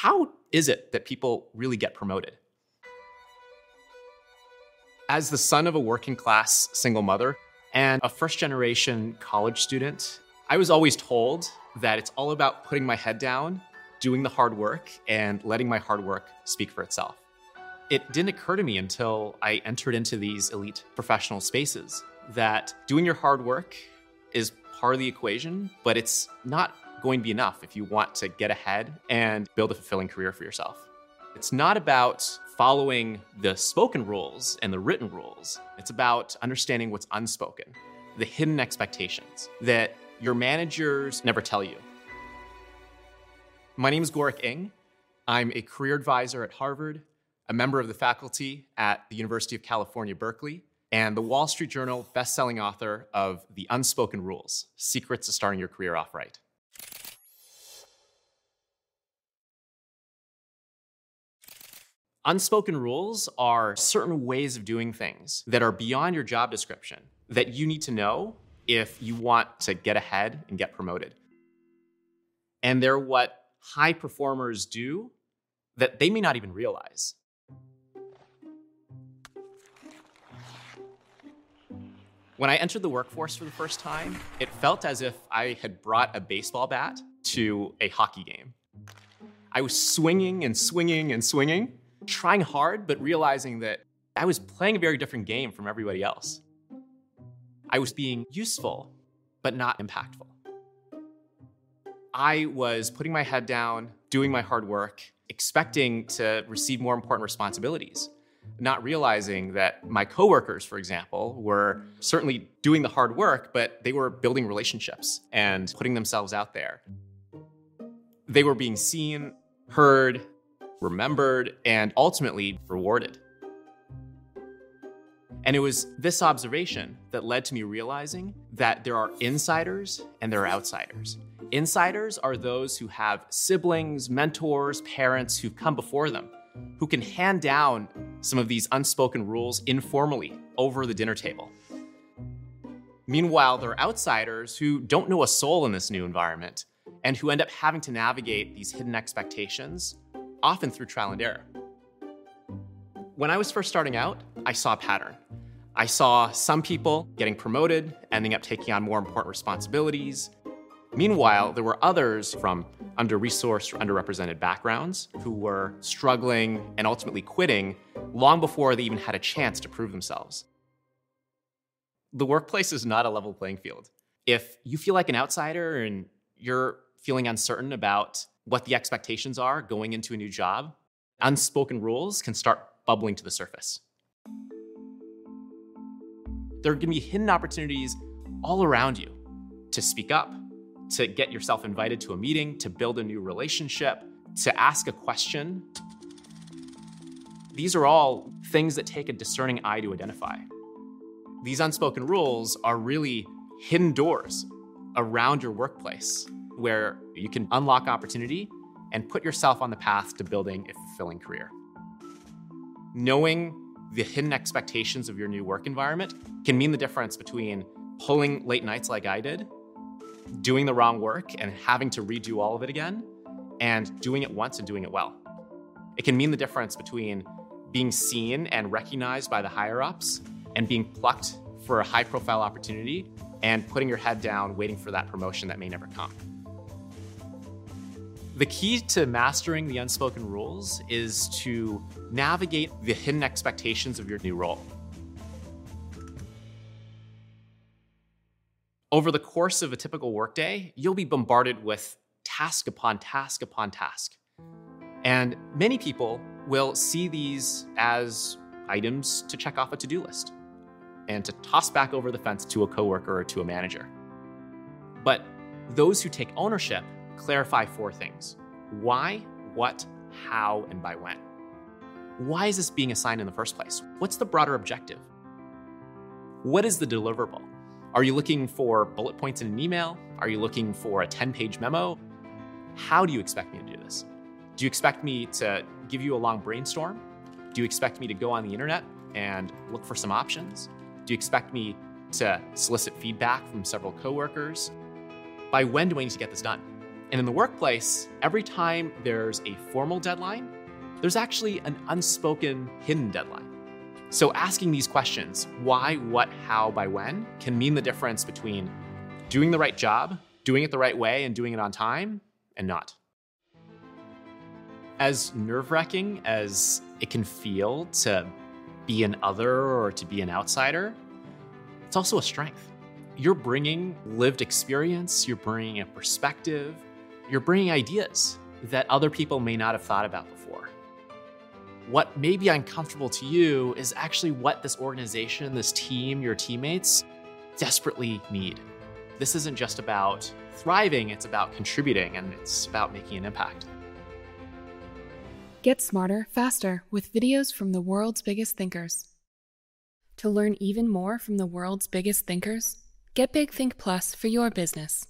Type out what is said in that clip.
how is it that people really get promoted? As the son of a working class single mother and a first generation college student, I was always told that it's all about putting my head down, doing the hard work, and letting my hard work speak for itself. It didn't occur to me until I entered into these elite professional spaces that doing your hard work is part of the equation, but it's not going to be enough if you want to get ahead and build a fulfilling career for yourself. It's not about following the spoken rules and the written rules. It's about understanding what's unspoken, the hidden expectations that your managers never tell you. My name is Gorick Ng. I'm a career advisor at Harvard, a member of the faculty at the University of California, Berkeley, and the Wall Street Journal bestselling author of The Unspoken Rules Secrets to Starting Your Career Off Right. Unspoken rules are certain ways of doing things that are beyond your job description that you need to know if you want to get ahead and get promoted. And they're what high performers do that they may not even realize. When I entered the workforce for the first time, it felt as if I had brought a baseball bat to a hockey game. I was swinging and swinging and swinging, trying hard, but realizing that I was playing a very different game from everybody else. I was being useful, but not impactful. I was putting my head down, doing my hard work, expecting to receive more important responsibilities, not realizing that my coworkers, for example, were certainly doing the hard work, but they were building relationships and putting themselves out there. They were being seen, heard, remembered, and ultimately rewarded. And it was this observation that led to me realizing that there are insiders and there are outsiders. Insiders are those who have siblings, mentors, parents who've come before them, who can hand down some of these unspoken rules informally over the dinner table. Meanwhile, there are outsiders who don't know a soul in this new environment and who end up having to navigate these hidden expectations, often through trial and error. When I was first starting out, I saw a pattern. I saw some people getting promoted, ending up taking on more important responsibilities. Meanwhile, there were others from under resourced or underrepresented backgrounds who were struggling and ultimately quitting long before they even had a chance to prove themselves. The workplace is not a level playing field. If you feel like an outsider and you're feeling uncertain about what the expectations are going into a new job, unspoken rules can start bubbling to the surface. There are going to be hidden opportunities all around you to speak up, to get yourself invited to a meeting, to build a new relationship, to ask a question. These are all things that take a discerning eye to identify. These unspoken rules are really hidden doors around your workplace where you can unlock opportunity and put yourself on the path to building a fulfilling career knowing the hidden expectations of your new work environment can mean the difference between pulling late nights like I did, doing the wrong work and having to redo all of it again, and doing it once and doing it well. It can mean the difference between being seen and recognized by the higher ups and being plucked for a high profile opportunity and putting your head down, waiting for that promotion that may never come. The key to mastering the unspoken rules is to navigate the hidden expectations of your new role. Over the course of a typical workday, you'll be bombarded with task upon task upon task. And many people will see these as items to check off a to do list and to toss back over the fence to a coworker or to a manager. But those who take ownership clarify four things why, what, how, and by when. Why is this being assigned in the first place? What's the broader objective? What is the deliverable? Are you looking for bullet points in an email? Are you looking for a 10 page memo? How do you expect me to do this? Do you expect me to give you a long brainstorm? Do you expect me to go on the internet and look for some options? Do you expect me to solicit feedback from several coworkers? By when do I need to get this done? And in the workplace, every time there's a formal deadline, there's actually an unspoken hidden deadline. So asking these questions, why, what, how, by when, can mean the difference between doing the right job, doing it the right way, and doing it on time, and not. As nerve wracking as it can feel to be an other or to be an outsider, it's also a strength. You're bringing lived experience, you're bringing a perspective, you're bringing ideas that other people may not have thought about before. What may be uncomfortable to you is actually what this organization, this team, your teammates desperately need. This isn't just about thriving, it's about contributing and it's about making an impact. Get smarter, faster with videos from the world's biggest thinkers. To learn even more from the world's biggest thinkers, get Big Think Plus for your business.